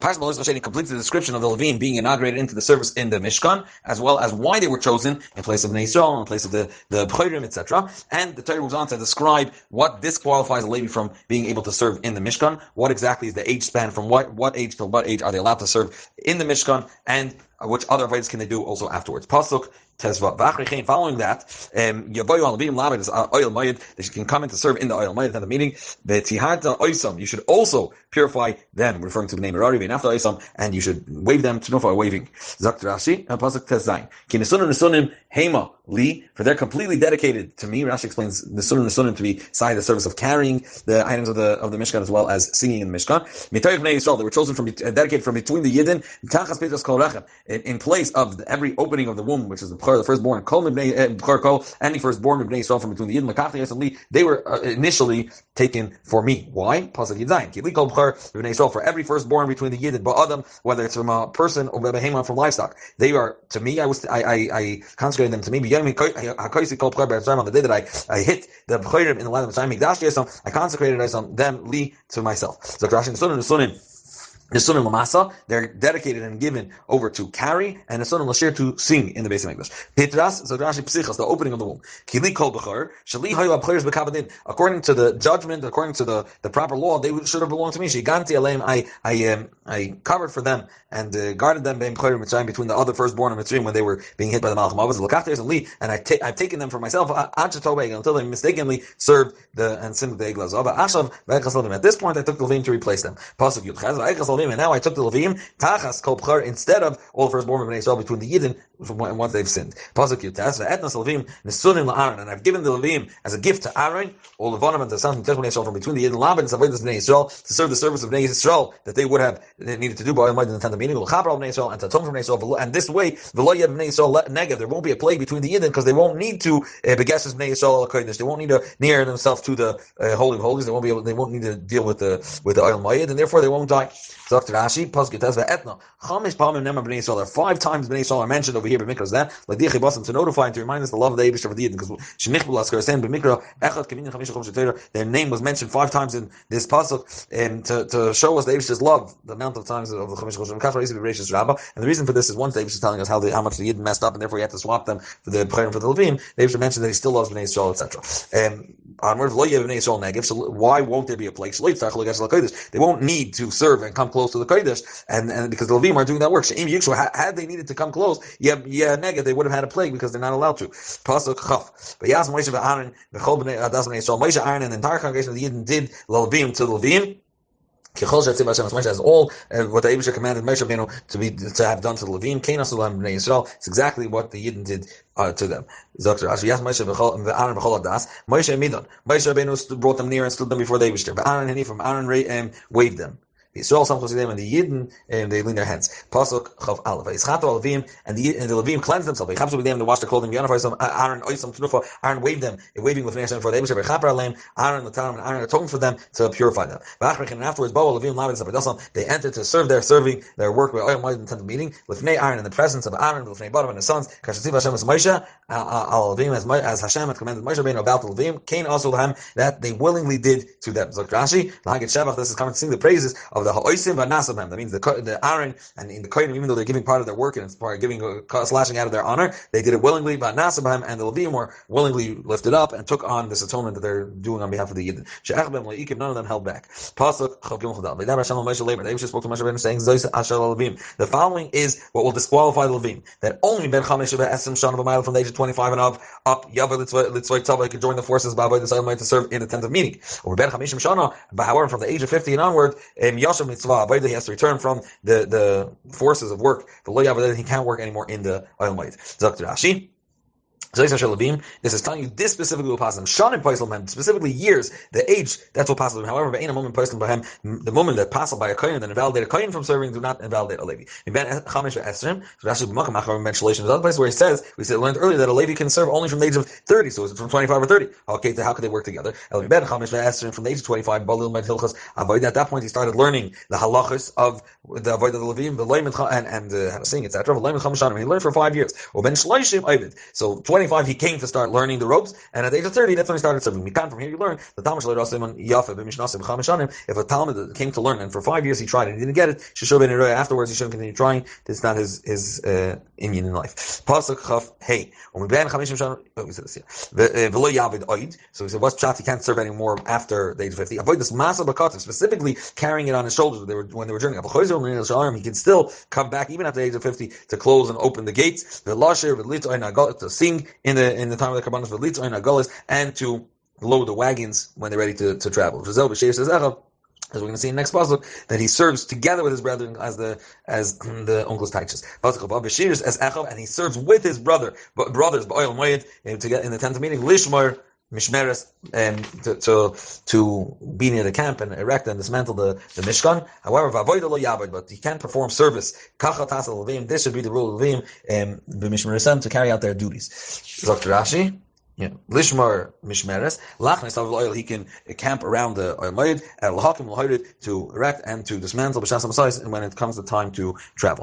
Parshas Sheni completes the description of the Levine being inaugurated into the service in the Mishkan, as well as why they were chosen in place of Israel, in place of the the Bchorim, etc. And the Torah moves on to describe what disqualifies a Levi from being able to serve in the Mishkan. What exactly is the age span? From what what age to what age are they allowed to serve in the Mishkan? And which other avodas can they do also afterwards? Pasuk Tezva. Following that, um, Yavoyu al Bim Lamed is uh, oil mayid. They can come in to serve in the oil mayid at the meeting. The Tihata Oisam. You should also purify them, referring to the name Rari after Oisam, and you should wave them to Nufa waving. Zakt Rashi and Pasuk Tezayin. Kinisunim Nisunim Hema Li. For they're completely dedicated to me. Rashi explains Nisunim Nisunim to be side the service of carrying the items of the of the Mishkan as well as singing in the Mishkan. Yisrael. They were chosen from uh, dedicated from between the Yidden in place of every opening of the womb, which is the the firstborn, Kol, any firstborn of Bnei Yisrael from between the Yid and Makach and Li, they were uh, initially taken for me. Why? For every firstborn between the Yid and Ba'adam, whether it's from a person or Behema from livestock. They are to me. I was I I, I consecrated them to me. On the day that I, I hit the B'chayrim in the land of Mitzrayim, I consecrated them to myself. So Rashi and Sunan and Sunan Sunnah Lamasa, they're dedicated and given over to carry, and the Sunnah Lashir to sing in the base of English. Pitras, Psichas, the opening of the womb. Kili Kol Shali Bekavadin. According to the judgment, according to the, the proper law, they should have belonged to me. Aleim, I, I, um, I covered for them and uh, guarded them between the other firstborn of Mitzrayim when they were being hit by the Malach Mavaz, Lakachtes and Li, and I ta- I've taken them for myself, until they mistakenly served the, and sinned the Eglas. At this point, I took the Levim to replace them. Pasuk Yud and now I took the Levim, Tachas Kol Bchar, instead of all the firstborn of Bnei Israel between the Yidden, once they've sinned. Pasuk Yutas, Etnas Levim, Nesunim LaAron, and I've given the Levim as a gift to Aaron, all the Vonim and the sons of Bnei Israel from between the Yidden Laban and Savodas Bnei Israel, to serve the service of Bnei Israel that they would have needed to do by Almighty in the tenth meeting, L'chaber Bnei Israel, and to for Bnei Israel, and this way, V'lo Yed Bnei Israel Negev, there won't be a plague between the Yidden, because they won't need to, uh, Begeshes Bnei Israel Kodesh, they won't need to near themselves to the uh, Holy of Holies, they won't be able, they won't need to deal with the, with the oil Mayid, and therefore they won't die. Dr. Rashi, Pasuk Yitaz Etna. Chamish Palmim Nemar Bnei Yisrael. Five times Bnei Yisrael are mentioned over here by Mikra. That like Basim to notify and to remind us the love of the Eibush of the Yidden because Shemich Bulaskar saying B'Mikra Echad Kamin Chamish Chom Their name was mentioned five times in this pasuk and to, to show us the Eibush's love, the amount of times of the Chamish Chom Kafar Yisrael Bereshis Rabbah. And the reason for this is one, the Eibush is telling us how the, how much the Yidden messed up and therefore he had to swap them for the prayer for the Levim. The Eibush mentioned that he still loves Bnei Yisrael, etc. Um, onward, Lo Yev Bnei Yisrael Negev. So why won't there be a place? They won't need to serve and come close to the Kodesh and, and because the Levim are doing that work. Yikshu, had they needed to come close, yeah, yeah, negative, they would have had a plague because they're not allowed to. But Yas Moshe Aaron, Moshe Aaron and the entire congregation of the Yidden did Levim to Levim. As all uh, what the Abisha commanded Moshe Rabbeinu to be to have done to the Levim, Kain Asulam Bnei Yisrael. It's exactly what the Yidden did uh, to them. Dr. Ashi Yas Moshe Aaron B'chol Adas. Moshe Midon. Moshe Rabbeinu brought them near and stood them before the Abisha. But Aaron he from Aaron um, waved them. The Yisrael some them and the Yidden and ähm, they lean their hands. Pasuk Chav Aleph. Yischatu Alavim and the and the Levim cleanse themselves. They with them to wash their clothing. Yanafar some Aaron Oisam Tnufa. Aaron waved them. Waving with Hashem for the Eibush. Chaper Alim. Aaron the Tam and Aaron atoned for them to purify them. And afterwards, Bo Levim Lamed Sabadasam. They entered to serve their serving their work with Oyam in the meeting Ney Aaron in the presence of Aaron Ney Bottom and his sons. Kashativ Hashem as Moshe Al Levim as as Hashem had commanded Moshe being about the Levim. Cain also Lahem that they willingly did to them. Zok Rashi. This is coming to sing the praises of the Ha'oisim that means the the Aaron and in the Kohen, even though they're giving part of their work and it's part of giving a, slashing out of their honor, they did it willingly. But Nasabam and the Levim were willingly lifted up and took on this atonement that they're doing on behalf of the Yidden. None of them held back. Pasuk They just spoke to Moshe Rabbeinu saying The following is what will disqualify the Levim. That only Ben Chamesh Esem Shana B'Mayel from the age of 25 and up, up Yava Litzvay Tzavah could join the forces Ba'avoy the to serve in the tent of meeting. Or Ben Chamishim Shana, however, from the age of 50 and onward, Yashem Mitzvah he has to return from the, the forces of work. The he can't work anymore in the oil might. Dr. This is telling you this specifically will pass them. Shanim Paisel specifically years, the age, that's what passes them. However, in a moment him, the moment that passes by a Kohen, then invalidate a Kohen from serving, do not invalidate a Levi. In Ben Chamish Esrim, so that's mentionation. There's other place where he says, we said, learned earlier that a Levi can serve only from the age of 30, so it's from 25 or 30. Okay, so how could they work together? El Ben Chamish Esrim from the age of 25, Balil Med Hilchas, avoid at that point he started learning the halachas of the avoid of the Levim, the and, and uh, how to sing, etc. He learned for five years. Or Ben Shleishim Ovid. So 20 25, he came to start learning the ropes, and at the age of 30, that's when he started serving. Mikan, from here you learn the Talmud If a Talmid came to learn, and for five years he tried and he didn't get it, afterwards he shouldn't continue trying. It's not his his uh, Indian in life. So he said, what's pshat? He can't serve anymore after the age of 50. Avoid this massive bakata, specifically carrying it on his shoulders when they were, when they were journeying. He can still come back even after the age of 50 to close and open the gates. The lasher, to sing in the in the time of the Karbanos, and to load the wagons when they're ready to, to travel. As we're going to see in the next pasuk, that he serves together with his brethren as the as the uncle's taichas. as Echav, and he serves with his brother, brothers, in the tenth meeting, Lishmar, Mishmeres, and to, to, to be near the camp and erect and dismantle the, the Mishkan. However, but he can't perform service. This should be the rule of Levim, um, to carry out their duties. Dr. Rashi. Yeah. Lishmar Mishmeres, Lachnes of oil, he can camp around the oil moed, and Lahakim to erect and to dismantle B'shas and when it comes the time to travel.